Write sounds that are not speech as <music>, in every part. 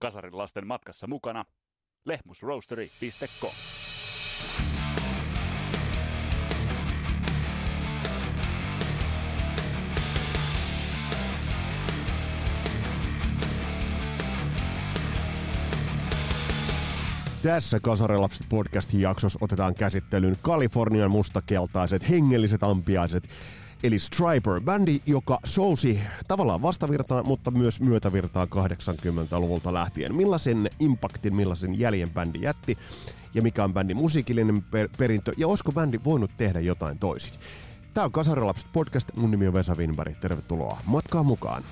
Kasarin lasten matkassa mukana lehmusroastery.com. Tässä Kasarelapset podcastin jaksossa otetaan käsittelyyn Kalifornian mustakeltaiset hengelliset ampiaiset, eli Striper, bändi, joka sousi tavallaan vastavirtaan, mutta myös myötävirtaa 80-luvulta lähtien. Millaisen impaktin, millaisen jäljen bändi jätti, ja mikä on bändin musiikillinen per- perintö, ja olisiko bändi voinut tehdä jotain toisin? Tämä on Kasarelapset podcast, mun nimi on Vesa Winberg, tervetuloa matkaan mukaan.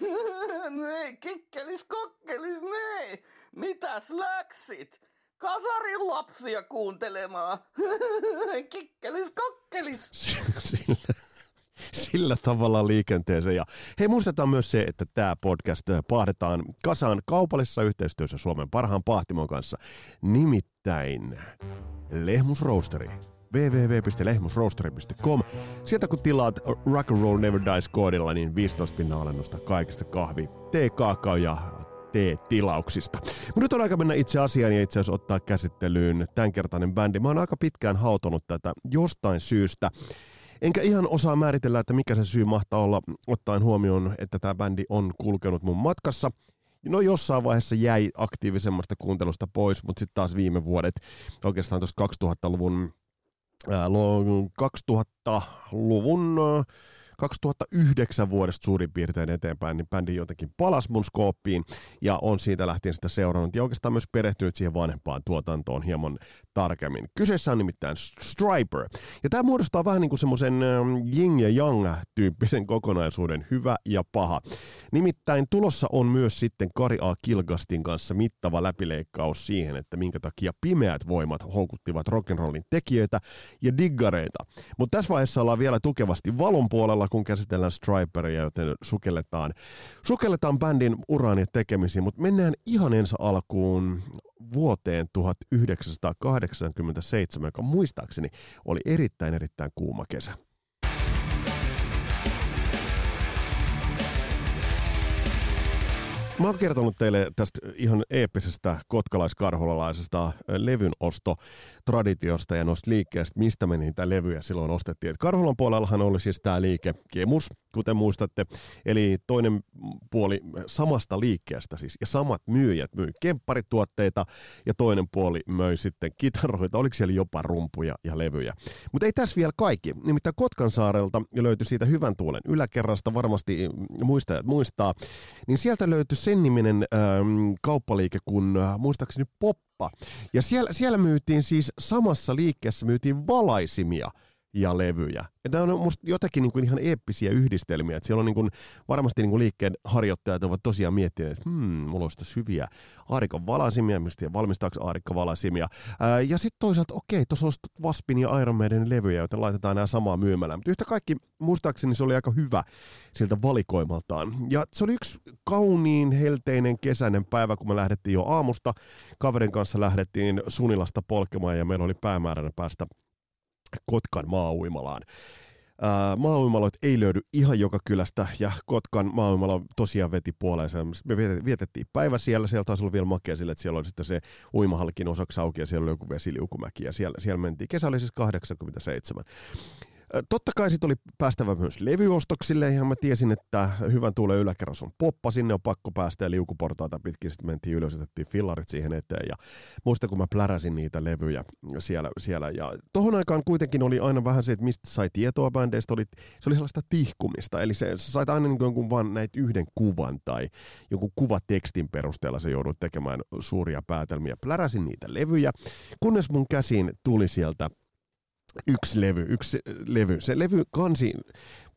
<laughs> kikkelis kokkelis, nee. Mitäs läksit? Kasarin lapsia kuuntelemaan. <laughs> kikkelis kokkelis. <laughs> sillä, sillä tavalla liikenteeseen. Ja hei, muistetaan myös se, että tämä podcast pahdetaan kasaan kaupallisessa yhteistyössä Suomen parhaan pahtimon kanssa. Nimittäin Lehmus Roasteri www.lehmusroasteri.com. Sieltä kun tilaat Rock and Roll Never Dies koodilla, niin 15 pinnan alennusta kaikista kahvi, tee, kaakao ja tilauksista. Mutta nyt on aika mennä itse asiaan ja itse asiassa ottaa käsittelyyn tämänkertainen bändi. Mä oon aika pitkään hautonut tätä jostain syystä. Enkä ihan osaa määritellä, että mikä se syy mahtaa olla, ottaen huomioon, että tämä bändi on kulkenut mun matkassa. No jossain vaiheessa jäi aktiivisemmasta kuuntelusta pois, mutta sitten taas viime vuodet, oikeastaan tuossa 2000-luvun 2000-luvun 2009 vuodesta suurin piirtein eteenpäin, niin bändi jotenkin palasi mun skooppiin ja on siitä lähtien sitä seurannut ja oikeastaan myös perehtynyt siihen vanhempaan tuotantoon hieman tarkemmin. Kyseessä on nimittäin Striper. Ja tämä muodostaa vähän niin kuin semmoisen yin ja yang tyyppisen kokonaisuuden, hyvä ja paha. Nimittäin tulossa on myös sitten Kari A. Kilgastin kanssa mittava läpileikkaus siihen, että minkä takia pimeät voimat houkuttivat rock'n'rollin tekijöitä ja diggareita. Mutta tässä vaiheessa ollaan vielä tukevasti valon puolella, kun käsitellään Striperia, joten sukelletaan, sukelletaan bändin uraan ja tekemisiin, mutta mennään ihan ensi alkuun vuoteen 1987, joka muistaakseni oli erittäin erittäin kuuma kesä. Mä oon kertonut teille tästä ihan eeppisestä kotkalaiskarholalaisesta levyn osto traditiosta ja noista liikkeestä, mistä me niitä levyjä silloin ostettiin. Et Karhulan puolellahan oli siis tämä liike Kemus, kuten muistatte, eli toinen puoli samasta liikkeestä siis, ja samat myyjät myi kempparituotteita, ja toinen puoli möi sitten kitaroita, oliko siellä jopa rumpuja ja levyjä. Mutta ei tässä vielä kaikki, nimittäin Kotkansaarelta löytyi siitä hyvän tuulen yläkerrasta, varmasti muistajat muistaa, niin sieltä löytyi sen niminen ähm, kauppaliike kuin äh, muistaakseni Pop kauppa. Ja siellä, siellä myytiin siis samassa liikkeessä myytiin valaisimia ja levyjä. Ja nämä on musta jotakin niin kuin ihan eeppisiä yhdistelmiä. Että siellä on niin kuin, varmasti niin kuin liikkeen harjoittajat ovat tosiaan miettineet, että hmm, mulla olisi hyviä Aarikon valasimia, mistä valmistaako Aarikko valasimia. Ää, ja sitten toisaalta, okei, tuossa olisi Vaspin ja Iron Maiden levyjä, joten laitetaan nämä samaa myymällä. Mutta yhtä kaikki, muistaakseni se oli aika hyvä siltä valikoimaltaan. Ja se oli yksi kauniin, helteinen, kesäinen päivä, kun me lähdettiin jo aamusta. Kaverin kanssa lähdettiin Sunilasta polkemaan ja meillä oli päämääränä päästä Kotkan maauimalaan. Maauimaloit ei löydy ihan joka kylästä, ja Kotkan maauimala tosiaan veti puoleensa. Me vietettiin päivä siellä, siellä taisi olla vielä makea sille, että siellä oli sitten se uimahallikin osaksi auki, ja siellä oli joku vesiliukumäki, ja siellä, siellä mentiin. Kesä oli siis 87. Totta kai sitten oli päästävä myös levyostoksille, ja mä tiesin, että hyvän tuulen yläkerros on poppa, sinne on pakko päästä, ja liukuportaita pitkin. Sitten mentiin ylös, otettiin fillarit siihen eteen, ja muista kun mä pläräsin niitä levyjä siellä, siellä. ja tohon aikaan kuitenkin oli aina vähän se, että mistä sai tietoa bändeistä, oli, se oli sellaista tihkumista, eli se, sä sait aina niin jonkun vaan näitä yhden kuvan, tai jonkun kuvatekstin perusteella se joudut tekemään suuria päätelmiä, pläräsin niitä levyjä, kunnes mun käsiin tuli sieltä yksi levy, yksi levy. Se levy kansi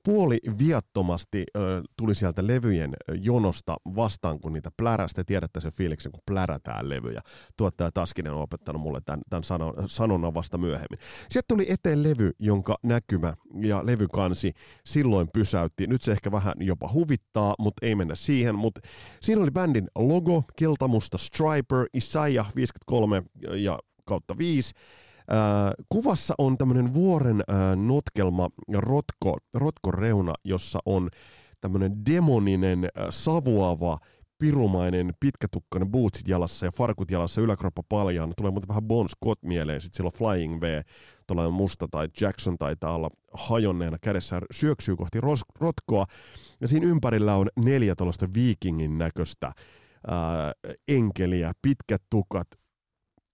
puoli viattomasti ö, tuli sieltä levyjen jonosta vastaan, kun niitä plärästä. Tiedätte sen fiiliksen, kun plärätään levyjä. Tuottaja Taskinen on opettanut mulle tämän, tämän sanon, sanonnan vasta myöhemmin. Sieltä tuli eteen levy, jonka näkymä ja levykansi silloin pysäytti. Nyt se ehkä vähän jopa huvittaa, mutta ei mennä siihen. Mutta siinä oli bändin logo, keltamusta Striper, Isaiah 53 ja kautta 5 Äh, kuvassa on tämmöinen vuoren äh, notkelma rotko, rotkoreuna, jossa on tämmöinen demoninen, äh, savuava, pirumainen, pitkätukkainen bootsit jalassa ja farkut jalassa, yläkroppa paljaan. Tulee muuten vähän Bon Scott mieleen, sitten sillä on Flying V, tuollainen musta tai Jackson taitaa olla hajonneena kädessä, syöksyy kohti ros- rotkoa. Ja siinä ympärillä on neljä tuollaista viikingin näköistä ää, enkeliä, pitkät tukat,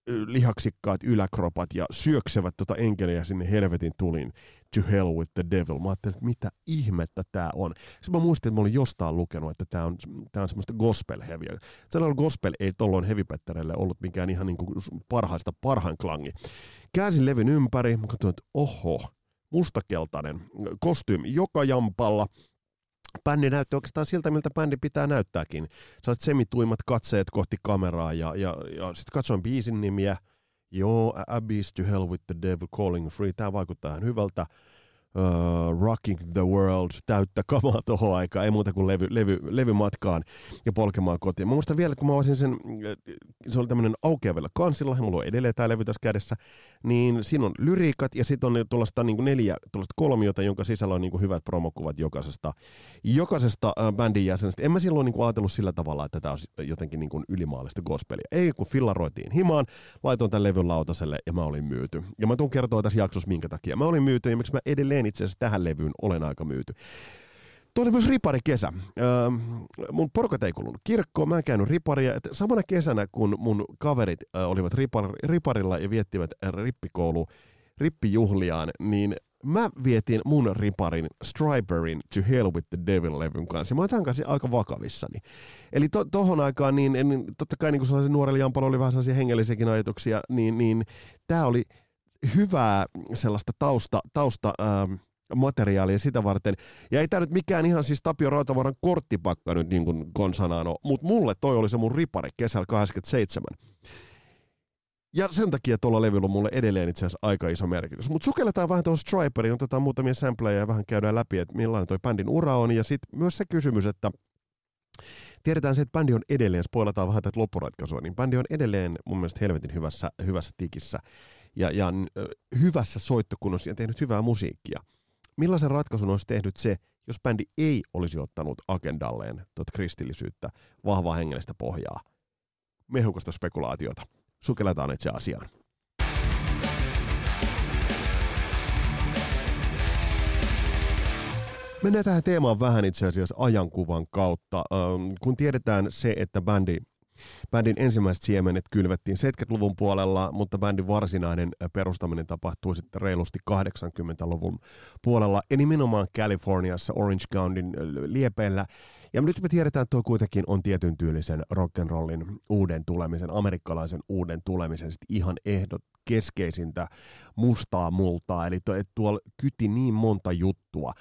lihaksikkaat yläkropat ja syöksevät tota enkeliä sinne helvetin tulin. To hell with the devil. Mä ajattelin, että mitä ihmettä tää on. Sitten mä muistin, että mä olin jostain lukenut, että tää on, tää on semmoista gospel heavyä. Sellainen gospel ei tolloin heavy ollut mikään ihan niin kuin parhaista parhaan klangi. Käänsin levyn ympäri, mä katsoin, että oho, mustakeltainen kostyymi joka jampalla – bändi näytti oikeastaan siltä, miltä bändi pitää näyttääkin. Sä semituimat katseet kohti kameraa ja, ja, ja sitten katsoin biisin nimiä. Joo, Abyss to Hell with the Devil Calling Free. Tämä vaikuttaa ihan hyvältä uh, Rocking the World, täyttä kamaa tuohon aikaan, ei muuta kuin levy, levy, levymatkaan ja polkemaan kotiin. Mä muistan vielä, kun mä olisin sen, se oli tämmöinen aukeavilla kansilla, mulla on edelleen tämä levy tässä kädessä, niin siinä on lyriikat ja sitten on tuollaista niin neljä tuollaista kolmiota, jonka sisällä on niin kuin hyvät promokuvat jokaisesta, jokaisesta äh, bändin jäsenestä. En mä silloin niin kuin ajatellut sillä tavalla, että tämä olisi jotenkin niin kuin ylimaallista gospelia. Ei, kun fillaroitiin himaan, laitoin tämän levyn lautaselle ja mä olin myyty. Ja mä tuun kertoa tässä jaksossa minkä takia. Mä olin myyty ja miksi mä edelleen itse asiassa tähän levyyn olen aika myyty. Tuo oli myös riparikesä. Öö, mun porukat ei kuulunut kirkkoon, mä en käynyt riparia. Et samana kesänä, kun mun kaverit äh, olivat ripar, riparilla ja viettivät rippikoulu rippijuhliaan, niin mä vietin mun riparin Striperin To Hell with the Devil-levyn kanssa. Mä oon tämän kanssa aika vakavissani. Eli to, tohon aikaan, niin, niin totta kai niin kun sellaisen nuorella Jampalla oli vähän sellaisia hengellisiäkin ajatuksia, niin, niin tää oli hyvää sellaista tausta, tausta ähm, materiaalia sitä varten. Ja ei tämä nyt mikään ihan siis Tapio Rautavaran korttipakka nyt niin kuin konsanaan ole, mutta mulle toi oli se mun ripari kesällä 87. Ja sen takia tuolla levyllä on mulle edelleen itse asiassa aika iso merkitys. Mutta sukelletaan vähän tuohon Striperiin, otetaan muutamia sampleja ja vähän käydään läpi, että millainen toi bändin ura on. Ja sitten myös se kysymys, että tiedetään se, että bändi on edelleen, spoilataan vähän tätä loppuratkaisua, niin bändi on edelleen mun mielestä helvetin hyvässä, hyvässä tikissä ja, ja hyvässä soittokunnossa ja tehnyt hyvää musiikkia millaisen ratkaisun olisi tehnyt se, jos bändi ei olisi ottanut agendalleen tuota kristillisyyttä, vahvaa hengellistä pohjaa? Mehukasta spekulaatiota. Sukelletaan itse asiaan. Mennään tähän teemaan vähän itse asiassa ajankuvan kautta. kun tiedetään se, että bändi Bändin ensimmäiset siemenet kylvettiin 70-luvun puolella, mutta bändin varsinainen perustaminen tapahtui sitten reilusti 80-luvun puolella, ja nimenomaan Californiassa Orange Countin liepeillä. Ja nyt me tiedetään, että tuo kuitenkin on tietyn tyylisen rock'n'rollin uuden tulemisen, amerikkalaisen uuden tulemisen ihan ehdot, keskeisintä mustaa multaa, eli tuo, tuolla kyti niin monta juttua,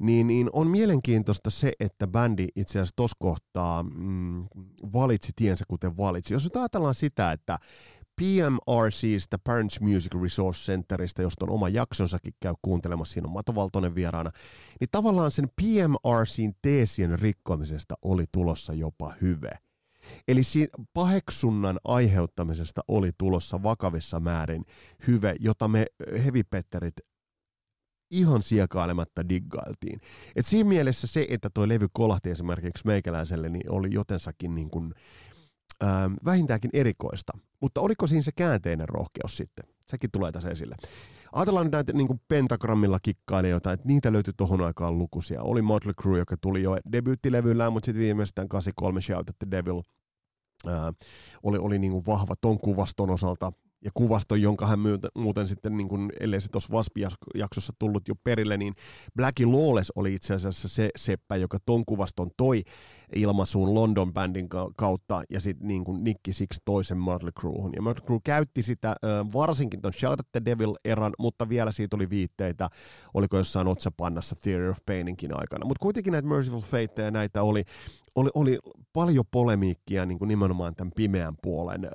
niin, niin on mielenkiintoista se, että bändi itse asiassa tuossa kohtaa mm, valitsi tiensä kuten valitsi. Jos nyt ajatellaan sitä, että PMRCstä, Parents Music Resource Centerista, josta on oma jaksonsakin käy kuuntelemassa, siinä on Mato Valtonen vieraana, niin tavallaan sen PMRCin teesien rikkomisesta oli tulossa jopa hyve. Eli siinä paheksunnan aiheuttamisesta oli tulossa vakavissa määrin hyve, jota me hevipetterit ihan siekailematta diggailtiin. Et siinä mielessä se, että tuo levy kolahti esimerkiksi meikäläiselle, niin oli jotensakin niin kuin, ähm, vähintäänkin erikoista. Mutta oliko siinä se käänteinen rohkeus sitten? Sekin tulee tässä esille. Ajatellaan näitä niin kuin pentagrammilla kikkailijoita, että niitä löytyi tohon aikaan lukuisia. Oli Motley Crue, joka tuli jo debyyttilevyllään, mutta sitten viimeistään 83 Shout at the Devil ää, oli, oli niin kuin vahva ton kuvaston osalta ja kuvasto, jonka hän muuten sitten, niin kuin, ellei se tuossa Wasp-jaksossa tullut jo perille, niin Blackie Lawless oli itse asiassa se seppä, joka ton kuvaston toi ilmaisuun London Bandin kautta ja sitten niin kuin Nicky Six toisen Mötley Crewhun. Ja Mötley Crew käytti sitä varsinkin ton Shout at the Devil-eran, mutta vielä siitä oli viitteitä, oliko jossain otsapannassa Theory of Paininkin aikana. Mutta kuitenkin näitä Merciful Fate ja näitä oli, oli, oli paljon polemiikkia niin kuin nimenomaan tämän pimeän puolen äh,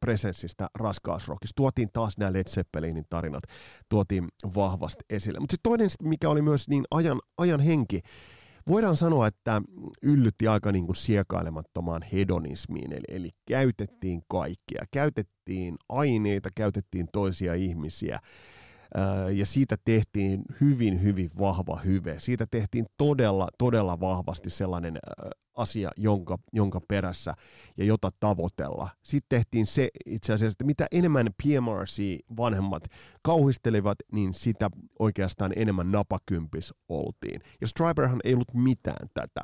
presenssistä raskausrockissa. Tuotiin taas nämä Led Zeppelinin tarinat, tuotiin vahvasti esille. Mutta sitten toinen, mikä oli myös niin ajan, ajan henki, voidaan sanoa, että yllytti aika niin kuin siekailemattomaan hedonismiin, eli, eli käytettiin kaikkea. Käytettiin aineita, käytettiin toisia ihmisiä, ja siitä tehtiin hyvin, hyvin vahva hyve. Siitä tehtiin todella, todella vahvasti sellainen asia, jonka, jonka perässä ja jota tavoitella. Sitten tehtiin se itse asiassa, että mitä enemmän PMRC-vanhemmat kauhistelivat, niin sitä oikeastaan enemmän napakympis oltiin. Ja Striperhan ei ollut mitään tätä.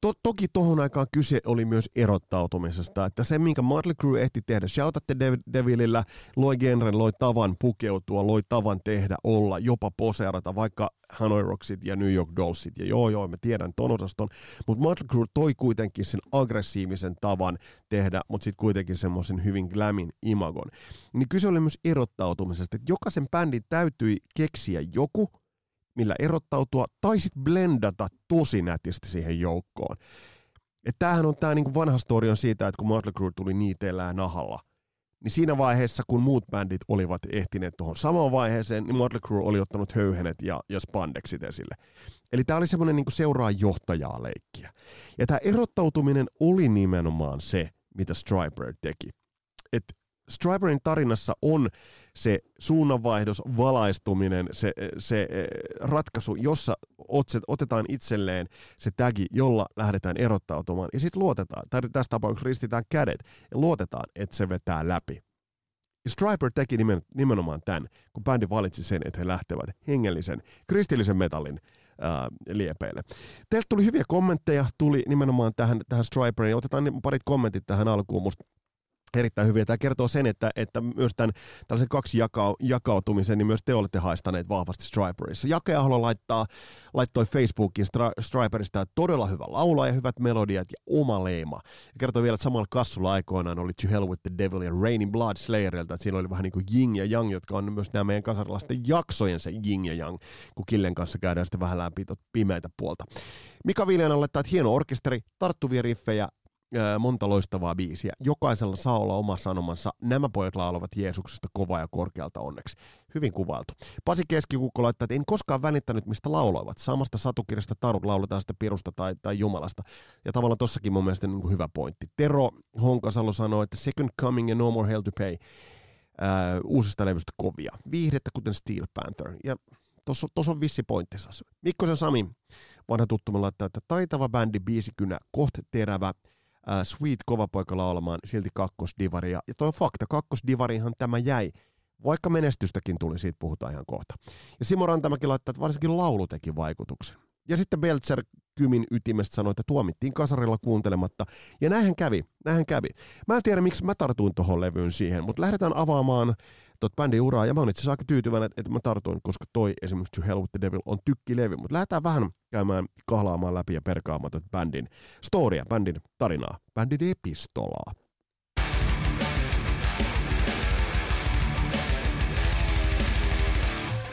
To, toki tuohon aikaan kyse oli myös erottautumisesta, että se minkä Motley Crue ehti tehdä Shoutatte Devilillä, loi genren, loi tavan pukeutua, loi tavan tehdä, olla, jopa poseerata, vaikka Hanoi Rocksit ja New York Dollsit, ja joo joo, mä tiedän ton osaston, mutta Motley Crue toi kuitenkin sen aggressiivisen tavan tehdä, mutta sitten kuitenkin semmoisen hyvin glämin imagon. Niin kyse oli myös erottautumisesta, että jokaisen bändin täytyi keksiä joku, millä erottautua, tai sitten blendata tosi nätisti siihen joukkoon. Et tämähän on tämä niinku vanha story on siitä, että kun Motley Crue tuli niiteellä nahalla, niin siinä vaiheessa, kun muut bändit olivat ehtineet tuohon samaan vaiheeseen, niin Motley Crue oli ottanut höyhenet ja, ja spandexit esille. Eli tämä oli semmoinen niin seuraa johtajaa leikkiä. Ja tämä erottautuminen oli nimenomaan se, mitä Striper teki. Et Striperin tarinassa on se suunnanvaihdos, valaistuminen, se, se eh, ratkaisu, jossa otetaan itselleen se tagi, jolla lähdetään erottautumaan, ja sitten luotetaan, tai tässä tapauksessa ristitään kädet, ja luotetaan, että se vetää läpi. Ja Striper teki nimen, nimenomaan tämän, kun bändi valitsi sen, että he lähtevät hengellisen, kristillisen metallin ää, liepeille. Teiltä tuli hyviä kommentteja, tuli nimenomaan tähän, tähän Striperiin. Otetaan parit kommentit tähän alkuun. Musta erittäin hyviä. Tämä kertoo sen, että, että myös tämän tällaisen kaksi jaka- jakautumisen, niin myös te olette haistaneet vahvasti Striperissa. Jake Aholo laittaa, laittoi Facebookin Stri- Striperista todella hyvä laula ja hyvät melodiat ja oma leima. Ja kertoo vielä, että samalla kassulla aikoinaan oli To Hell with the Devil ja Raining Blood Slayerilta, että siinä oli vähän niin kuin Ying ja Yang, jotka on myös nämä meidän kasarilaisten jaksojen se Ying ja Yang, kun Killen kanssa käydään sitten vähän läpi pimeitä puolta. Mika Viljanen laittaa, että hieno orkesteri, tarttuvia riffejä, monta loistavaa biisiä. Jokaisella saa olla oma sanomansa. Nämä pojat laulavat Jeesuksesta kovaa ja korkealta onneksi. Hyvin kuvailtu. Pasi Keskikukko laittaa, että en koskaan välittänyt, mistä lauloivat. Samasta satukirjasta tarut lauletaan sitä pirusta tai, tai Jumalasta. Ja tavallaan tossakin mun mielestä niin kuin hyvä pointti. Tero Honkasalo sanoi, että Second Coming ja No More Hell to Pay. Äh, uusista levystä kovia. Viihdettä kuten Steel Panther. Ja tuossa on vissi pointtinsa. Mikkosen Sami, vanha tuttu, laittaa, että taitava bändi, biisikynä, koht terävä, äh, Sweet kova poika laulamaan silti kakkosdivaria. Ja toi fakta, kakkosdivarihan tämä jäi, vaikka menestystäkin tuli, siitä puhutaan ihan kohta. Ja Simo Rantamäki laittaa, että varsinkin laulu teki vaikutuksen. Ja sitten Belzer Kymin ytimestä sanoi, että tuomittiin kasarilla kuuntelematta. Ja näinhän kävi, näinhän kävi. Mä en tiedä, miksi mä tartuin tuohon levyyn siihen, mutta lähdetään avaamaan tuot bändin uraa, ja mä oon itse asiassa aika tyytyväinen, että mä tartuin, koska toi esimerkiksi To Hell with the Devil on tykkilevy, mutta lähdetään vähän käymään kahlaamaan läpi ja perkaamaan tuot bändin storia, bändin tarinaa, bändin epistolaa.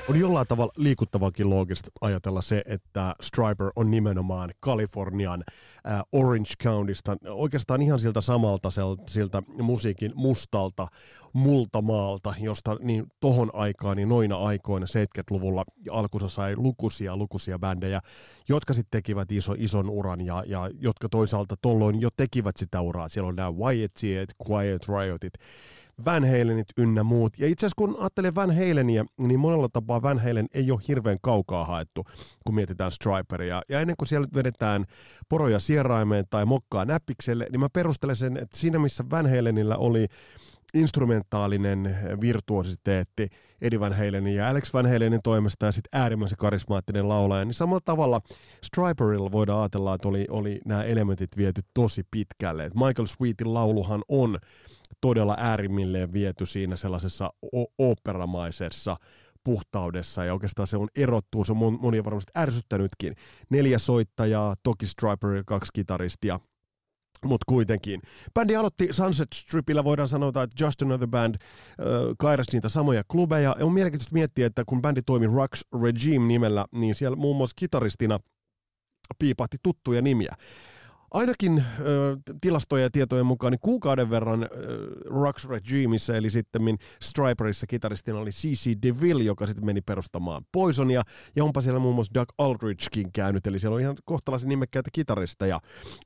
On jollain tavalla liikuttavakin loogista ajatella se, että Striper on nimenomaan Kalifornian äh, Orange Countysta, oikeastaan ihan siltä samalta siltä musiikin mustalta multamaalta, josta niin tohon aikaan, niin noina aikoina 70-luvulla alkuunsa sai lukuisia, lukuisia bändejä, jotka sitten tekivät iso, ison uran ja, ja jotka toisaalta tolloin jo tekivät sitä uraa. Siellä on nämä Wyatt Quiet Riotit, Van Halenit ynnä muut. Ja itse asiassa kun ajattelee Van Halenia, niin monella tapaa Van Halen ei ole hirveän kaukaa haettu, kun mietitään Striperia. Ja ennen kuin siellä vedetään poroja sieraimeen tai mokkaa näppikselle, niin mä perustelen sen, että siinä missä Van Halenilla oli instrumentaalinen virtuositeetti Eddie Van Halenin ja Alex Van Halenin toimesta ja sitten äärimmäisen karismaattinen laulaja, niin samalla tavalla Striperilla voidaan ajatella, että oli, oli nämä elementit viety tosi pitkälle. Et Michael Sweetin lauluhan on todella äärimmilleen viety siinä sellaisessa operamaisessa puhtaudessa ja oikeastaan se on erottuu, se on monia varmasti ärsyttänytkin. Neljä soittajaa, toki Striper kaksi kitaristia, mutta kuitenkin. Bändi aloitti Sunset Stripillä, voidaan sanoa, että Just Another Band äh, kairasi niitä samoja klubeja. Ja on mielenkiintoista miettiä, että kun bändi toimi Rux Regime nimellä, niin siellä muun muassa kitaristina piipahti tuttuja nimiä. Ainakin äh, tilastojen ja tietojen mukaan niin kuukauden verran äh, Rux Regimeissa, eli sitten Striperissa kitaristina oli C.C. DeVille, joka sitten meni perustamaan Poisonia, ja onpa siellä muun muassa Doug Aldrichkin käynyt, eli siellä on ihan kohtalaisen nimekkäitä kitaristeja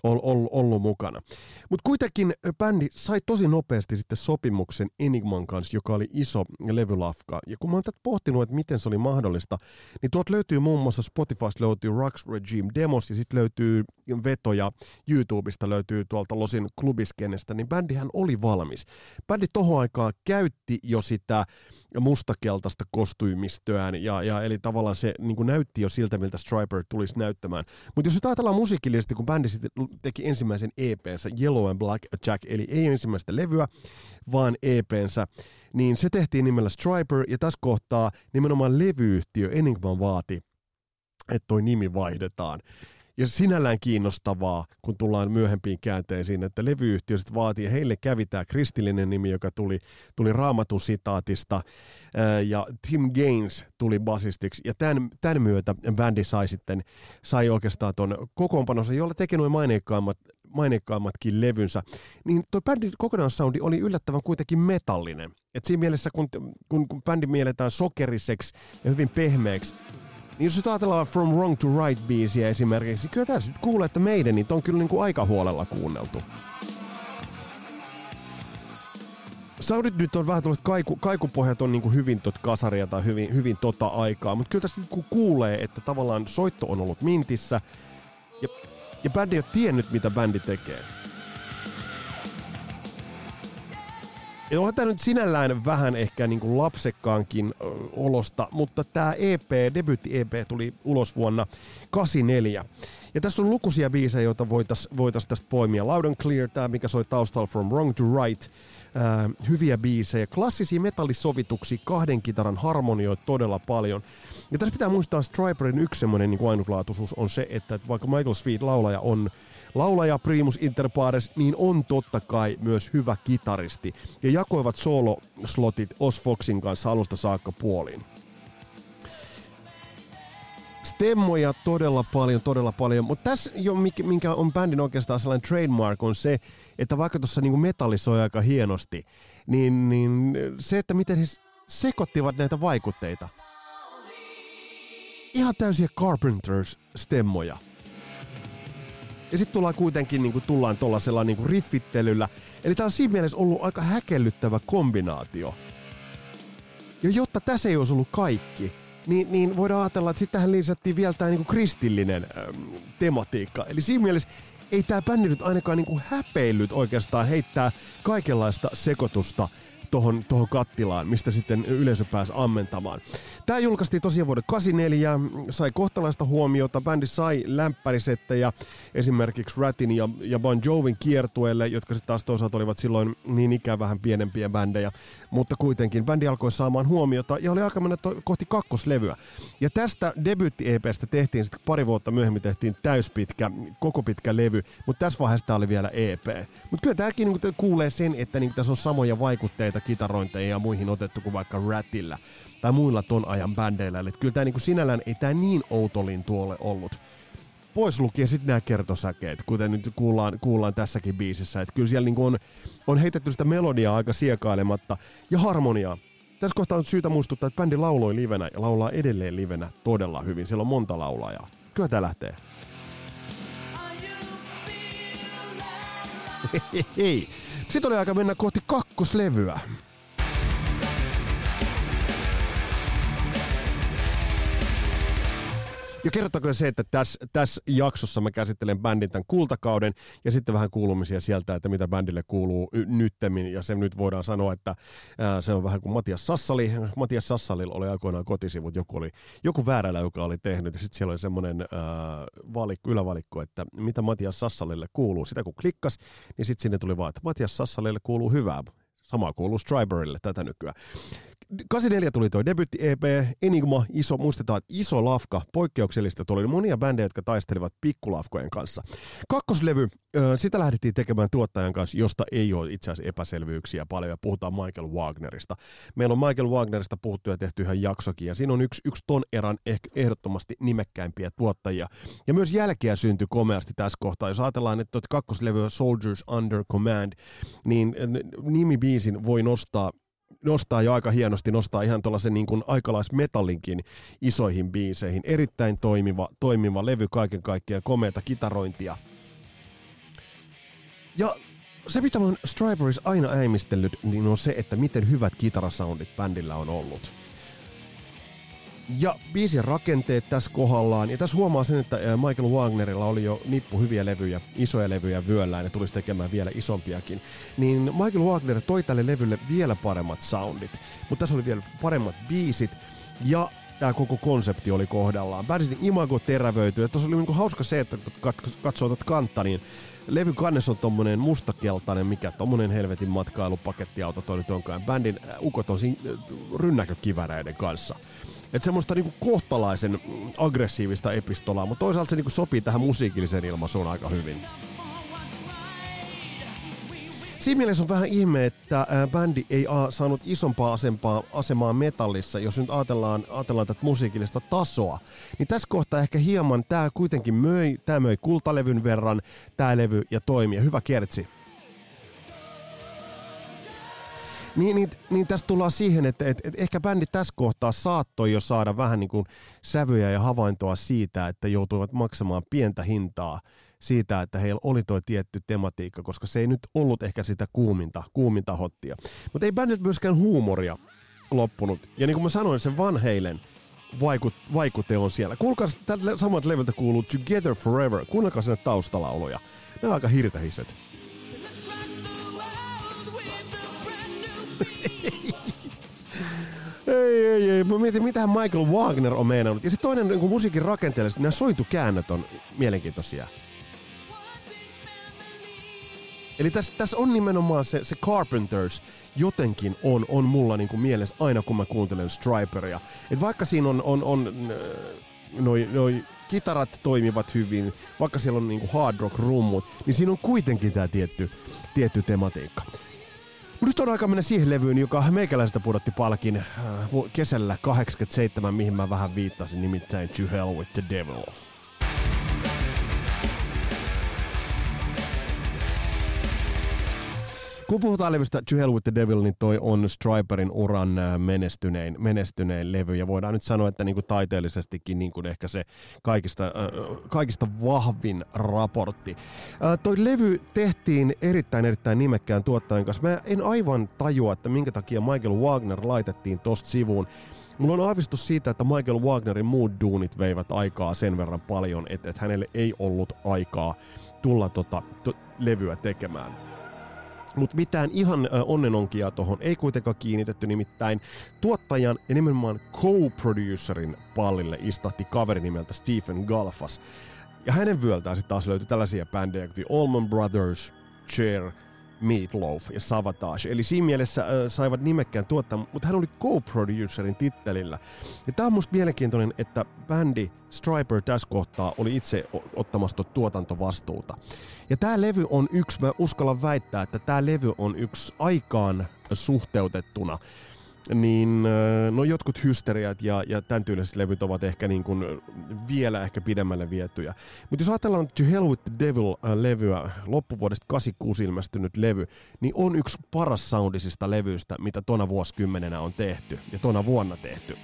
ol, ol, ollut mukana. Mutta kuitenkin bändi sai tosi nopeasti sitten sopimuksen Enigman kanssa, joka oli iso levylafka, ja kun mä oon tätä pohtinut, että miten se oli mahdollista, niin tuot löytyy muun muassa Spotifysta löytyy Rux Regime demos, ja sitten löytyy vetoja YouTubesta löytyy tuolta Losin klubiskenestä, niin bändihän oli valmis. Bändi tohon aikaa käytti jo sitä mustakeltaista kostyymistöään, ja, ja eli tavallaan se niin kuin näytti jo siltä, miltä Striper tulisi näyttämään. Mutta jos ajatellaan musiikillisesti, kun bändi sitten teki ensimmäisen EPnsä, Yellow and Black Jack, eli ei ensimmäistä levyä, vaan EPnsä, niin se tehtiin nimellä Striper, ja tässä kohtaa nimenomaan levyyhtiö Enigman vaati, että toi nimi vaihdetaan. Ja sinällään kiinnostavaa, kun tullaan myöhempiin käänteisiin, että levyyhtiö sitten vaatii, heille kävi tämä kristillinen nimi, joka tuli, tuli raamatun sitaatista, ja Tim Gaines tuli basistiksi, ja tämän, tämän myötä bändi sai sitten, sai oikeastaan ton kokoonpanonsa, jolla teki noin maineikkaimmat, maineikkaimmatkin levynsä, niin tuo bändin kokonaissoundi oli yllättävän kuitenkin metallinen. Et siinä mielessä, kun, kun, kun bändi mielletään sokeriseksi ja hyvin pehmeäksi, niin jos ajatellaan From Wrong to Right biisiä esimerkiksi, kyllä tässä nyt kuulee, että meidän niitä on kyllä niin kuin aika huolella kuunneltu. Saudit nyt on vähän tällaiset kaiku, kaikupohjat on niin kuin hyvin tot kasaria tai hyvin, hyvin tota aikaa, mutta kyllä tässä kun kuulee, että tavallaan soitto on ollut mintissä ja, ja bändi on tiennyt, mitä bändi tekee. Ja onhan tämä nyt sinällään vähän ehkä niin kuin lapsekkaankin olosta, mutta tämä EP, debyytti-EP tuli ulos vuonna 84. Ja tässä on lukuisia biisejä, joita voitaisiin voitais tästä poimia. Loud and Clear, tämä mikä soi taustalla From Wrong to Right, äh, hyviä biisejä, klassisia metallisovituksia, kahden kitaran harmonioita todella paljon. Ja tässä pitää muistaa Striperin yksi semmoinen niin ainutlaatuisuus on se, että vaikka Michael Sweet laulaja on Laulaja Primus Inter Pares, niin on totta kai myös hyvä kitaristi. Ja jakoivat solo-slotit Os Foxin kanssa alusta saakka puoliin. Stemmoja todella paljon, todella paljon, mutta tässä jo minkä on bändin oikeastaan sellainen trademark on se, että vaikka tuossa niinku metalli soi aika hienosti, niin, niin se, että miten he sekoittivat näitä vaikutteita. Ihan täysiä Carpenters-stemmoja. Ja sitten tullaan kuitenkin niin kuin, tullaan tuollaisella niin riffittelyllä. Eli tämä on siinä mielessä ollut aika häkellyttävä kombinaatio. Ja jotta tässä ei olisi ollut kaikki, niin, niin voidaan ajatella, että sitten tähän lisättiin vielä tämä niin kristillinen ähm, tematiikka. Eli siinä mielessä ei tämä bändi nyt ainakaan niin häpeillyt oikeastaan heittää kaikenlaista sekoitusta tuohon toho kattilaan, mistä sitten yleisö pääsi ammentamaan. Tämä julkaistiin tosiaan vuoden 84, sai kohtalaista huomiota, bändi sai lämpärisettejä esimerkiksi Ratin ja, ja Bon Jovin kiertueelle, jotka sitten taas toisaalta olivat silloin niin ikään vähän pienempiä bändejä, mutta kuitenkin bändi alkoi saamaan huomiota ja oli aika mennä to- kohti kakkoslevyä. Ja tästä debyytti-EPstä tehtiin sitten pari vuotta myöhemmin tehtiin täyspitkä, koko pitkä levy, mutta tässä vaiheessa tämä oli vielä EP. Mutta kyllä tämäkin niinku kuulee sen, että niinku tässä on samoja vaikutteita kitarointeja ja muihin otettu kuin vaikka Ratilla tai muilla ton ajan bändeillä. Eli kyllä tämä niinku sinällään ei tämä niin outolin tuolle ollut. Pois lukien sitten nämä kertosäkeet, kuten nyt kuullaan, kuullaan tässäkin biisissä. Että kyllä siellä niinku on, on heitetty sitä melodiaa aika siekailematta ja harmoniaa. Tässä kohtaa on syytä muistuttaa, että bändi lauloi livenä ja laulaa edelleen livenä todella hyvin. Siellä on monta laulajaa. Kyllä tämä lähtee. Sitten oli aika mennä kohti kakkoslevyä. Ja kertokaa se, että tässä, tässä jaksossa mä käsittelen bändin tämän kultakauden ja sitten vähän kuulumisia sieltä, että mitä bändille kuuluu nyttemmin. Ja se nyt voidaan sanoa, että ää, se on vähän kuin Matias Sassali. Matias Sassalilla oli aikoinaan kotisivut, joku, oli, joku väärällä, joka oli tehnyt. Ja sitten siellä oli semmoinen valikko, ylävalikko, että mitä Matias Sassalille kuuluu. Sitä kun klikkas, niin sitten sinne tuli vaan, että Matias Sassalille kuuluu hyvää. Sama kuuluu Striberille tätä nykyään. 84 tuli toi debutti EP, Enigma, iso, muistetaan, iso lafka, poikkeuksellista. Tuli monia bändejä, jotka taistelivat pikkulafkojen kanssa. Kakkoslevy, sitä lähdettiin tekemään tuottajan kanssa, josta ei ole itse asiassa epäselvyyksiä paljon, ja puhutaan Michael Wagnerista. Meillä on Michael Wagnerista puhuttu ja tehty ihan jaksokin, ja siinä on yksi, yksi ton eran ehdottomasti nimekkäimpiä tuottajia. Ja myös jälkeä syntyi komeasti tässä kohtaa. Jos ajatellaan, että kakkoslevy Soldiers Under Command, niin nimibiisin voi nostaa nostaa jo aika hienosti, nostaa ihan tuollaisen niin kuin aikalaismetallinkin isoihin biiseihin. Erittäin toimiva, toimiva levy kaiken kaikkiaan, komeata kitarointia. Ja se, mitä mä oon aina äimistellyt, niin on se, että miten hyvät kitarasoundit bändillä on ollut. Ja biisin rakenteet tässä kohdallaan. Ja tässä huomaa sen, että Michael Wagnerilla oli jo nippu hyviä levyjä, isoja levyjä vyöllään ja tulisi tekemään vielä isompiakin. Niin Michael Wagner toi tälle levylle vielä paremmat soundit. Mutta tässä oli vielä paremmat biisit. Ja tämä koko konsepti oli kohdallaan. Bändin imago terävöityi. Tuossa oli niinku hauska se, että kun katsoo tuota kantta, niin levyn kannessa on tommonen mustakeltainen, mikä tommonen helvetin matkailupakettiauto toi nyt onkaan. Bändin ukot on siinä rynnäkökiväreiden kanssa. Että semmoista niinku kohtalaisen aggressiivista epistolaa, mutta toisaalta se niinku sopii tähän musiikilliseen ilmaisuun aika hyvin. Siinä mielessä on vähän ihme, että bändi ei a, saanut isompaa asempaa, asemaa metallissa, jos nyt ajatellaan, ajatellaan tätä musiikillista tasoa. Niin tässä kohtaa ehkä hieman tämä kuitenkin möi, tämä möi kultalevyn verran, tämä levy ja toimii. Hyvä kertsi. Niin, niin, niin tästä tullaan siihen, että et, et ehkä bändi tässä kohtaa saattoi jo saada vähän niin kuin sävyjä ja havaintoa siitä, että joutuivat maksamaan pientä hintaa siitä, että heillä oli tuo tietty tematiikka, koska se ei nyt ollut ehkä sitä kuuminta, kuuminta hottia. Mutta ei bändiltä myöskään huumoria loppunut. Ja niin kuin mä sanoin, se Van Halen vaikut, vaikute on siellä. Kuulkaa, samalta levyltä kuuluu Together Forever. Kuunnelkaa sinne taustalauluja. Ne on aika hirtehiset. Ei, ei, ei. Mä mietin, mitä Michael Wagner on meinannut. Ja se toinen niin musiikin rakenteellisesti, nämä sointukäännöt on mielenkiintoisia. Eli tässä, tässä on nimenomaan se, se Carpenters jotenkin on, on mulla niin kuin mielessä aina kun mä kuuntelen Striperia. Et vaikka siinä on, on, on noi, noi kitarat toimivat hyvin, vaikka siellä on niin kuin hard rock rummut, niin siinä on kuitenkin tämä tietty, tietty tematiikka. Nyt on aika mennä siihen levyyn, joka meikäläisestä pudotti palkin äh, kesällä 87, mihin mä vähän viittasin, nimittäin To Hell with the Devil. Kun puhutaan levystä To Hell with the Devil, niin toi on Striperin uran äh, menestynein, menestynein levy. Ja voidaan nyt sanoa, että niinku taiteellisestikin niinku ehkä se kaikista, äh, kaikista vahvin raportti. Äh, toi levy tehtiin erittäin erittäin nimekkään tuottajan kanssa. Mä en aivan tajua, että minkä takia Michael Wagner laitettiin tosta sivuun. Mulla on aavistus siitä, että Michael Wagnerin muut duunit veivät aikaa sen verran paljon, että, että hänelle ei ollut aikaa tulla tota, to, levyä tekemään. Mutta mitään ihan onnenonkia tuohon ei kuitenkaan kiinnitetty, nimittäin tuottajan ja nimenomaan co-producerin pallille istahti kaveri nimeltä Stephen Galfas. Ja hänen vyöltään sitten taas löytyi tällaisia bändejä kuin The Allman Brothers, Cher, Meatloaf ja Savatage. Eli siinä mielessä äh, saivat nimekkään tuottaa, mutta hän oli co-producerin tittelillä. Ja tämä on musta mielenkiintoinen, että bändi Striper tässä kohtaa oli itse ottamassa tuotantovastuuta. Ja tämä levy on yksi, mä uskallan väittää, että tämä levy on yksi aikaan suhteutettuna niin no jotkut hysteriat ja, ja tämän tyyliset levyt ovat ehkä niin kuin vielä ehkä pidemmälle vietyjä. Mutta jos ajatellaan To Hell with the Devil-levyä, loppuvuodesta 86 ilmestynyt levy, niin on yksi paras soundisista levyistä, mitä tona vuosikymmenenä on tehty ja tona vuonna tehty.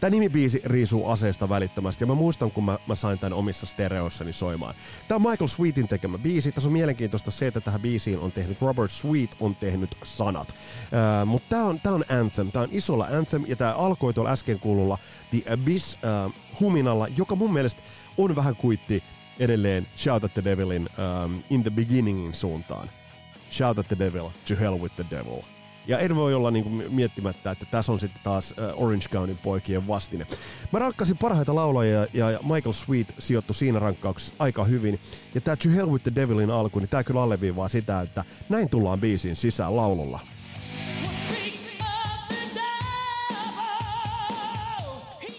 Tämä nimibiisi riisuu aseesta välittömästi ja mä muistan, kun mä, mä sain tämän omissa stereoissani soimaan. Tämä on Michael Sweetin tekemä biisi. Tässä on mielenkiintoista se, että tähän biisiin on tehnyt Robert Sweet on tehnyt sanat. Uh, Mutta tämä on, tää on Anthem. Tämä on isolla Anthem ja tämä alkoi tuolla äsken kuululla The Abyss uh, huminalla, joka mun mielestä on vähän kuitti edelleen Shout at the Devilin um, In the Beginningin suuntaan. Shout at the Devil, to hell with the devil. Ja en voi olla niinku miettimättä, että tässä on sitten taas Orange Countyn poikien vastine. Mä rankkasin parhaita laulajia ja Michael Sweet sijoittui siinä rankkauksessa aika hyvin. Ja tää To Hell with the Devilin alku, niin tää kyllä alleviivaa sitä, että näin tullaan biisin sisään laululla.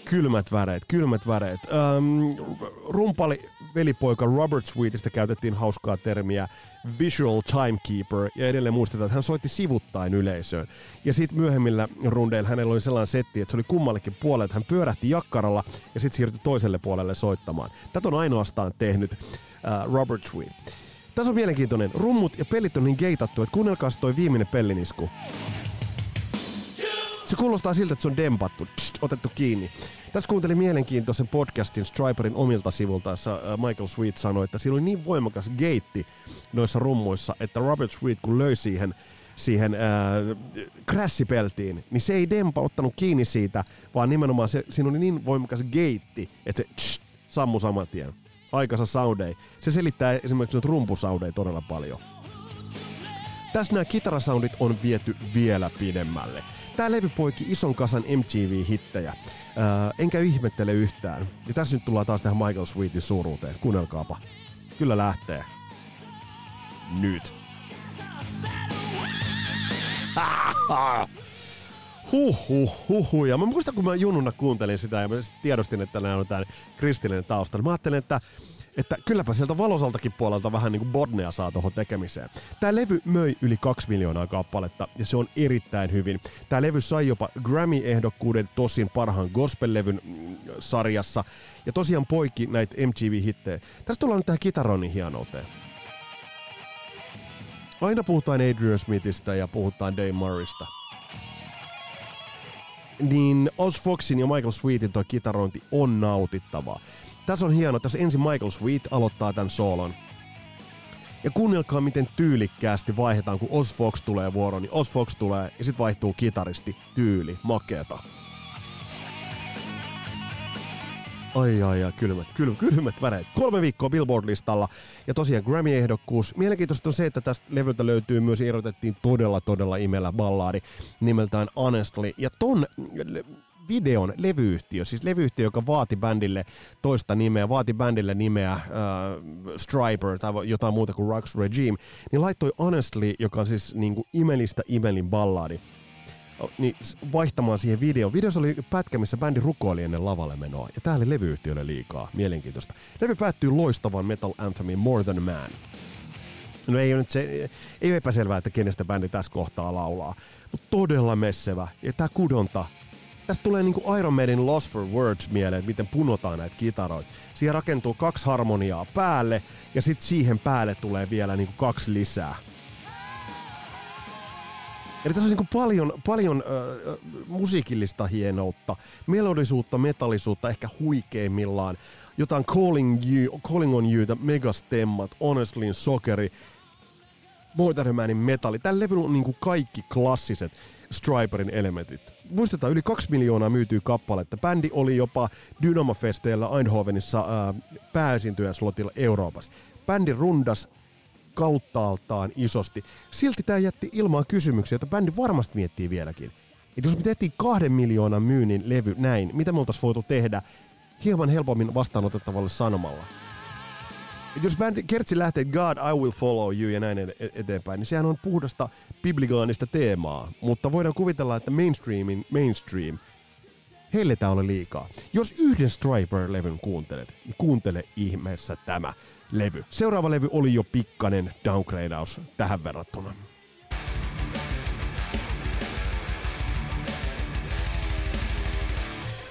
Kylmät väreet, kylmät väreet. Öm, rumpali velipoika Robert Sweetistä käytettiin hauskaa termiä visual timekeeper, ja edelleen muistetaan, että hän soitti sivuttain yleisöön. Ja sitten myöhemmillä rundeilla hänellä oli sellainen setti, että se oli kummallekin puolelle, että hän pyörähti jakkaralla ja sitten siirtyi toiselle puolelle soittamaan. Tätä on ainoastaan tehnyt uh, Robert Sweet. Tässä on mielenkiintoinen. Rummut ja pelit on niin geitattu, että kuunnelkaa toi viimeinen pellinisku. Se kuulostaa siltä, että se on dempattu, tst, otettu kiinni. Tässä kuuntelin mielenkiintoisen podcastin Striperin omilta sivulta, jossa äh, Michael Sweet sanoi, että siinä oli niin voimakas geitti noissa rummuissa, että Robert Sweet kun löi siihen siihen äh, crassipeltiin, niin se ei dempa ottanut kiinni siitä, vaan nimenomaan se, siinä oli niin voimakas geitti, että se tsh, sammu saman tien. Aikansa soundei. Se selittää esimerkiksi nyt rumpusoundeja todella paljon. Tässä nämä kitarasoundit on viety vielä pidemmälle. Tää levy poiki ison kasan MTV-hittejä. Ää, enkä ihmettele yhtään. Ja tässä nyt tullaan taas tähän Michael Sweetin suuruuteen. Kuunnelkaapa. Kyllä lähtee. Nyt. <laughs> Huh, huh, huh, huh. Ja mä muistan, kun mä jununa kuuntelin sitä ja mä tiedostin, että nämä on tämä kristillinen tausta. Mä ajattelin, että että kylläpä sieltä valosaltakin puolelta vähän niin kuin Bodnea saa tuohon tekemiseen. Tämä levy möi yli kaksi miljoonaa kappaletta ja se on erittäin hyvin. Tämä levy sai jopa Grammy-ehdokkuuden tosin parhaan gospel-levyn mm, sarjassa ja tosiaan poikki näitä MTV-hittejä. Tässä tullaan nyt tähän kitaronin hienouteen. Aina puhutaan Adrian Smithistä ja puhutaan Dave Murraysta. Niin Oz Foxin ja Michael Sweetin toi kitarointi on nautittavaa. Tässä on hieno, tässä ensin Michael Sweet aloittaa tämän soolon. Ja kuunnelkaa, miten tyylikkäästi vaihdetaan, kun Oz Fox tulee vuoroon, niin Oz Fox tulee ja sitten vaihtuu kitaristi. Tyyli, makeeta. Ai ai ai, kylmät, kylmät, kylmät väreet. Kolme viikkoa Billboard-listalla ja tosiaan Grammy-ehdokkuus. Mielenkiintoista on se, että tästä levyltä löytyy myös, irrotettiin todella todella imellä ballaadi nimeltään Honestly. Ja ton videon levyyhtiö, siis levyyhtiö, joka vaati bändille toista nimeä, vaati bändille nimeä äh, Striper tai jotain muuta kuin Rocks Regime, niin laittoi Honestly, joka on siis niin kuin imelistä imelin balladi, niin vaihtamaan siihen videoon. Videossa oli pätkä, missä bändi rukoili ennen lavalle menoa, ja tää oli levyyhtiölle liikaa. Mielenkiintoista. Levy päättyy loistavan metal anthemin More Than Man. No ei ole nyt se, ei ole epäselvää, että kenestä bändi tässä kohtaa laulaa, mutta todella messevä. Ja tää kudonta Tästä tulee niinku Iron Maiden Lost for Words mieleen, miten punotaan näitä kitaroita. Siihen rakentuu kaksi harmoniaa päälle ja sitten siihen päälle tulee vielä niinku kaksi lisää. Eli tässä on niinku paljon, paljon äh, musiikillista hienoutta, melodisuutta, metallisuutta ehkä huikeimmillaan. Jotain Calling, you, calling on You, Megastemmat, Honestlyn Sokeri, More Manin metalli. Tällä levyllä on niinku kaikki klassiset Striperin elementit. Muistetaan, yli kaksi miljoonaa myytyy kappaletta. Bändi oli jopa Dynamo-festeillä Eindhovenissa ää, pääesiintyjän slotilla Euroopassa. Bändi rundas kauttaaltaan isosti. Silti tämä jätti ilmaan kysymyksiä, joita bändi varmasti miettii vieläkin. Et jos me tehtiin kahden miljoonan myynnin levy näin, mitä me oltaisiin voitu tehdä hieman helpommin vastaanotettavalle sanomalla? Jos bändi kertsi lähtee God, I will follow you ja näin eteenpäin, niin sehän on puhdasta bibligaanista teemaa. Mutta voidaan kuvitella, että mainstreamin mainstream, heille tämä oli liikaa. Jos yhden Striper-levyn kuuntelet, niin kuuntele ihmeessä tämä levy. Seuraava levy oli jo pikkanen downgradeaus tähän verrattuna.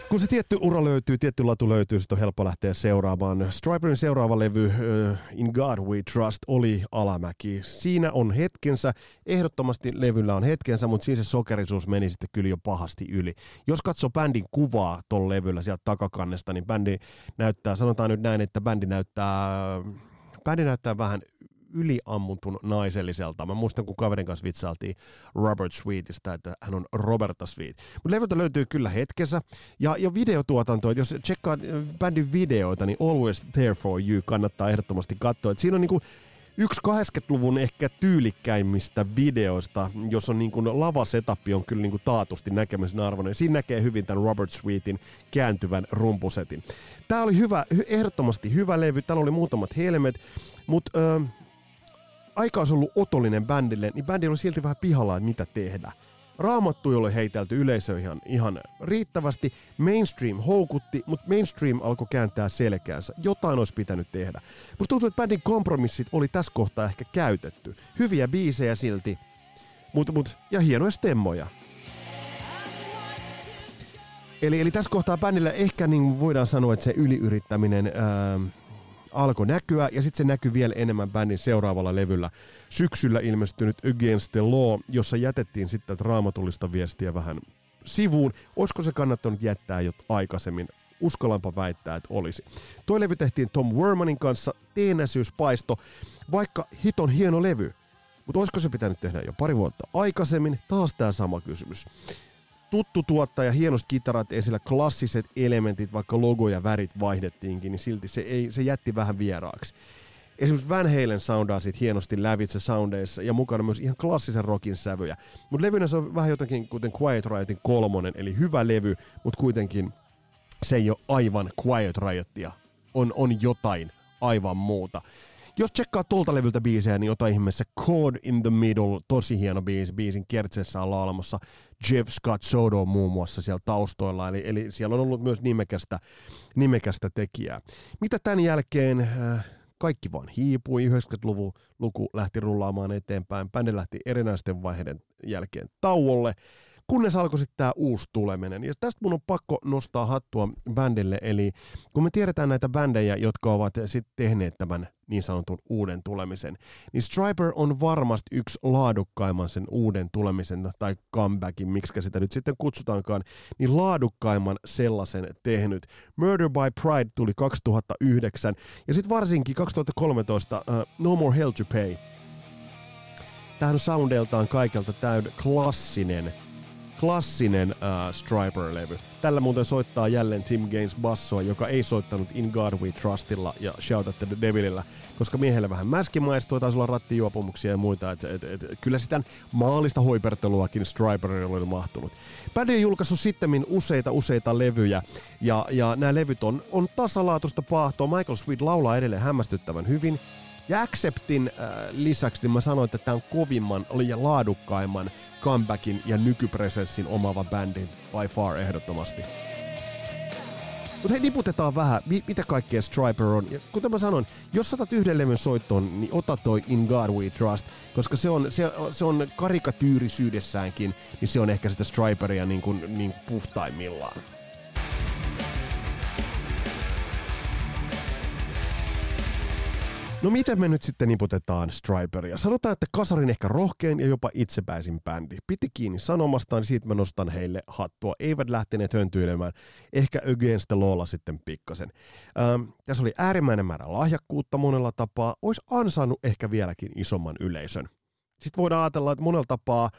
Kun se tietty ura löytyy, tietty latu löytyy, sitten on helppo lähteä seuraamaan. Striperin seuraava levy uh, In God We Trust oli alamäki. Siinä on hetkensä, ehdottomasti levyllä on hetkensä, mutta siinä se sokerisuus meni sitten kyllä jo pahasti yli. Jos katsoo bändin kuvaa tuolla levyllä sieltä takakannesta, niin bändi näyttää, sanotaan nyt näin, että bändi näyttää, bändi näyttää vähän yliammutun naiselliselta. Mä muistan, kun kaverin kanssa vitsailtiin Robert Sweetistä, että hän on Roberta Sweet. Mutta levyltä löytyy kyllä hetkessä. Ja, ja videotuotanto, jos tsekkaat äh, bändin videoita, niin Always There For You kannattaa ehdottomasti katsoa. Et siinä on niinku yksi 80-luvun ehkä tyylikkäimmistä videoista, jos on niin kuin lavasetappi on kyllä niin kuin taatusti näkemisen arvoinen. Siinä näkee hyvin tämän Robert Sweetin kääntyvän rumpusetin. Tämä oli hyvä, ehdottomasti hyvä levy. Täällä oli muutamat helmet, mutta aika olisi ollut otollinen bändille, niin bändi oli silti vähän pihalla, että mitä tehdä. Raamattu ei ole heitelty yleisö ihan, ihan riittävästi. Mainstream houkutti, mutta mainstream alkoi kääntää selkäänsä. Jotain olisi pitänyt tehdä. Musta tuntuu, että bändin kompromissit oli tässä kohtaa ehkä käytetty. Hyviä biisejä silti, mut, mut, ja hienoja stemmoja. Eli, eli tässä kohtaa bändillä ehkä niin voidaan sanoa, että se yliyrittäminen ää, alkoi näkyä, ja sitten se näkyy vielä enemmän bändin seuraavalla levyllä. Syksyllä ilmestynyt Against the Law, jossa jätettiin sitten raamatullista viestiä vähän sivuun. Olisiko se kannattanut jättää jo aikaisemmin? Uskallanpa väittää, että olisi. Tuo levy tehtiin Tom Wermanin kanssa, teenäisyyspaisto, vaikka hiton hieno levy. Mutta olisiko se pitänyt tehdä jo pari vuotta aikaisemmin? Taas tämä sama kysymys tuttu tuottaja, hienosti kitarat esillä, klassiset elementit, vaikka logo ja värit vaihdettiinkin, niin silti se, ei, se jätti vähän vieraaksi. Esimerkiksi Van Halen soundaa sit hienosti lävitse soundeissa ja mukana myös ihan klassisen rockin sävyjä. Mutta levynä se on vähän jotenkin kuten Quiet Riotin kolmonen, eli hyvä levy, mutta kuitenkin se ei ole aivan Quiet Riotia. On, on jotain aivan muuta. Jos tsekkaa tuolta levyltä biisejä, niin ota ihmeessä Code in the Middle, tosi hieno biisi, biisin kertsessä on laulamassa Jeff Scott Soto muun muassa siellä taustoilla, eli, eli siellä on ollut myös nimekästä, nimekästä tekijää. Mitä tämän jälkeen, äh, kaikki vaan hiipui, 90-luvun luku lähti rullaamaan eteenpäin, bändi lähti erinäisten vaiheiden jälkeen tauolle, kunnes alkoi sitten tämä uusi tuleminen. Ja tästä mun on pakko nostaa hattua bändille, eli kun me tiedetään näitä bändejä, jotka ovat sitten tehneet tämän niin sanotun uuden tulemisen, niin Striper on varmasti yksi laadukkaimman sen uuden tulemisen tai comebackin, miksi sitä nyt sitten kutsutaankaan, niin laadukkaimman sellaisen tehnyt. Murder by Pride tuli 2009 ja sitten varsinkin 2013 uh, No More Hell to Pay. Tämähän on soundeltaan kaikelta täyd klassinen klassinen uh, Striper-levy. Tällä muuten soittaa jälleen Tim Gaines bassoa, joka ei soittanut In God We Trustilla ja Shout at the Devilillä, koska miehelle vähän mäskimaistuu, taisi olla rattijuopumuksia ja muita. Et, et, et, kyllä sitä maalista hoiperteluakin Striperille oli mahtunut. Bändi on julkaissut sitten useita useita levyjä, ja, ja nämä levyt on, on tasalaatuista paahtoa. Michael Sweet laulaa edelleen hämmästyttävän hyvin. Ja Acceptin äh, lisäksi niin mä sanoin, että tämä on kovimman ja laadukkaimman comebackin ja nykypresenssin omaava bändi by far ehdottomasti. Mutta hei, niputetaan vähän, mitä kaikkea Striper on. Ja kuten mä sanoin, jos saatat yhden levyn soittoon, niin ota toi In God We Trust, koska se on, se, se on karikatyyrisyydessäänkin, niin se on ehkä sitä Striperia niin kuin, niin puhtaimmillaan. No miten me nyt sitten niputetaan Striperia? Sanotaan, että kasarin ehkä rohkein ja jopa itsepäisin bändi. Piti kiinni sanomastaan, siitä mä nostan heille hattua. Eivät lähteneet höntyilemään. Ehkä Against the sitten pikkasen. Ähm, tässä oli äärimmäinen määrä lahjakkuutta monella tapaa. Olisi ansainnut ehkä vieläkin isomman yleisön. Sitten voidaan ajatella, että monella tapaa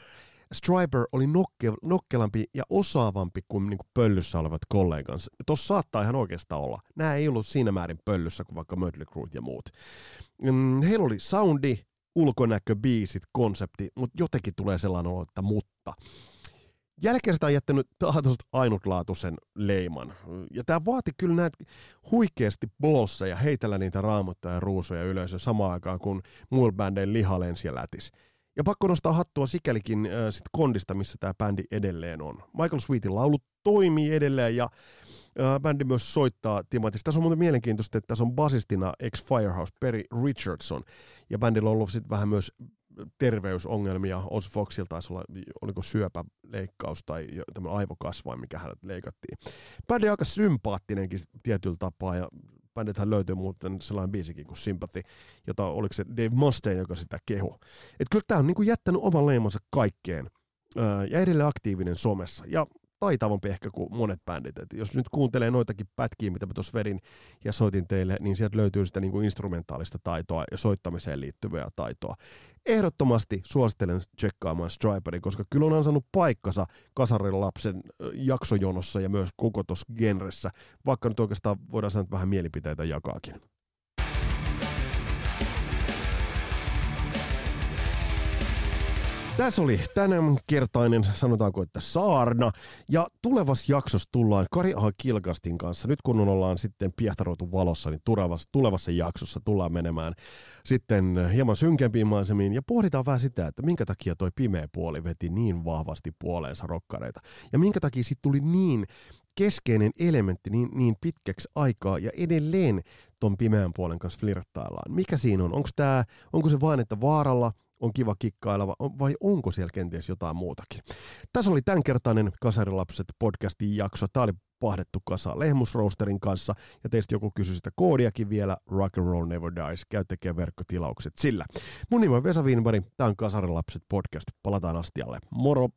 Striper oli nokke, nokkelampi ja osaavampi kuin, niin kuin pöllyssä olevat kollegansa. Tuossa saattaa ihan oikeastaan olla. Nämä ei ollut siinä määrin pöllyssä kuin vaikka Mötley Crue ja muut. Mm, heillä oli soundi, ulkonäkö, biisit, konsepti, mutta jotenkin tulee sellainen olo, että mutta. Jälkeen on jättänyt tahtoisesti ainutlaatuisen leiman. Ja tämä vaati kyllä näitä huikeasti bolseja heitellä niitä raamuttaa ja ruusuja yleisö samaan aikaan, kun muilla bändeillä liha lensi ja lätis. Ja pakko nostaa hattua sikälikin äh, sit kondista, missä tämä bändi edelleen on. Michael Sweetin laulu toimii edelleen ja äh, bändi myös soittaa timatista. Tässä on muuten mielenkiintoista, että tässä on basistina ex-Firehouse Perry Richardson. Ja bändillä on ollut sitten vähän myös terveysongelmia. Oz Foxilla taisi olla, oliko syöpäleikkaus tai tämmöinen aivokasvain, mikä hänet leikattiin. Bändi on aika sympaattinenkin tietyllä tapaa ja bändithän löytyy muuten sellainen biisikin kuin Sympathy, jota oliko se Dave Mustaine, joka sitä kehu. Että kyllä tämä on niinku jättänyt oman leimansa kaikkeen ja edelleen aktiivinen somessa. Ja taitavampi ehkä kuin monet bändit. Et jos nyt kuuntelee noitakin pätkiä, mitä mä tuossa vedin ja soitin teille, niin sieltä löytyy sitä niin kuin instrumentaalista taitoa ja soittamiseen liittyvää taitoa. Ehdottomasti suosittelen tsekkaamaan Striperin, koska kyllä on ansannut paikkansa kasarin lapsen jaksojonossa ja myös koko tuossa genressä, vaikka nyt oikeastaan voidaan sanoa, että vähän mielipiteitä jakaakin. Tässä oli tämänkertainen, sanotaanko, että saarna. Ja tulevassa jaksossa tullaan Kari Aha Kilkastin kanssa. Nyt kun ollaan sitten piehtaroitu valossa, niin tulevassa, tulevassa jaksossa tullaan menemään sitten hieman synkempiin maisemiin ja pohditaan vähän sitä, että minkä takia toi pimeä puoli veti niin vahvasti puoleensa rokkareita. Ja minkä takia siitä tuli niin keskeinen elementti niin, niin pitkäksi aikaa ja edelleen ton pimeän puolen kanssa flirttaillaan. Mikä siinä on? Onko, tää, onko se vain, että vaaralla on kiva kikkailla vai onko siellä kenties jotain muutakin? Tässä oli tämänkertainen Kasarilapset podcastin jakso. Tämä oli pahdettu kasa Lehmusroosterin kanssa ja teistä joku kysyi sitä koodiakin vielä Rock and Roll Never Dies. Käy tekemään verkkotilaukset sillä. Mun nimi on Vesa Wienberg, tämä on Kasarilapset podcast. Palataan astialle. Moro!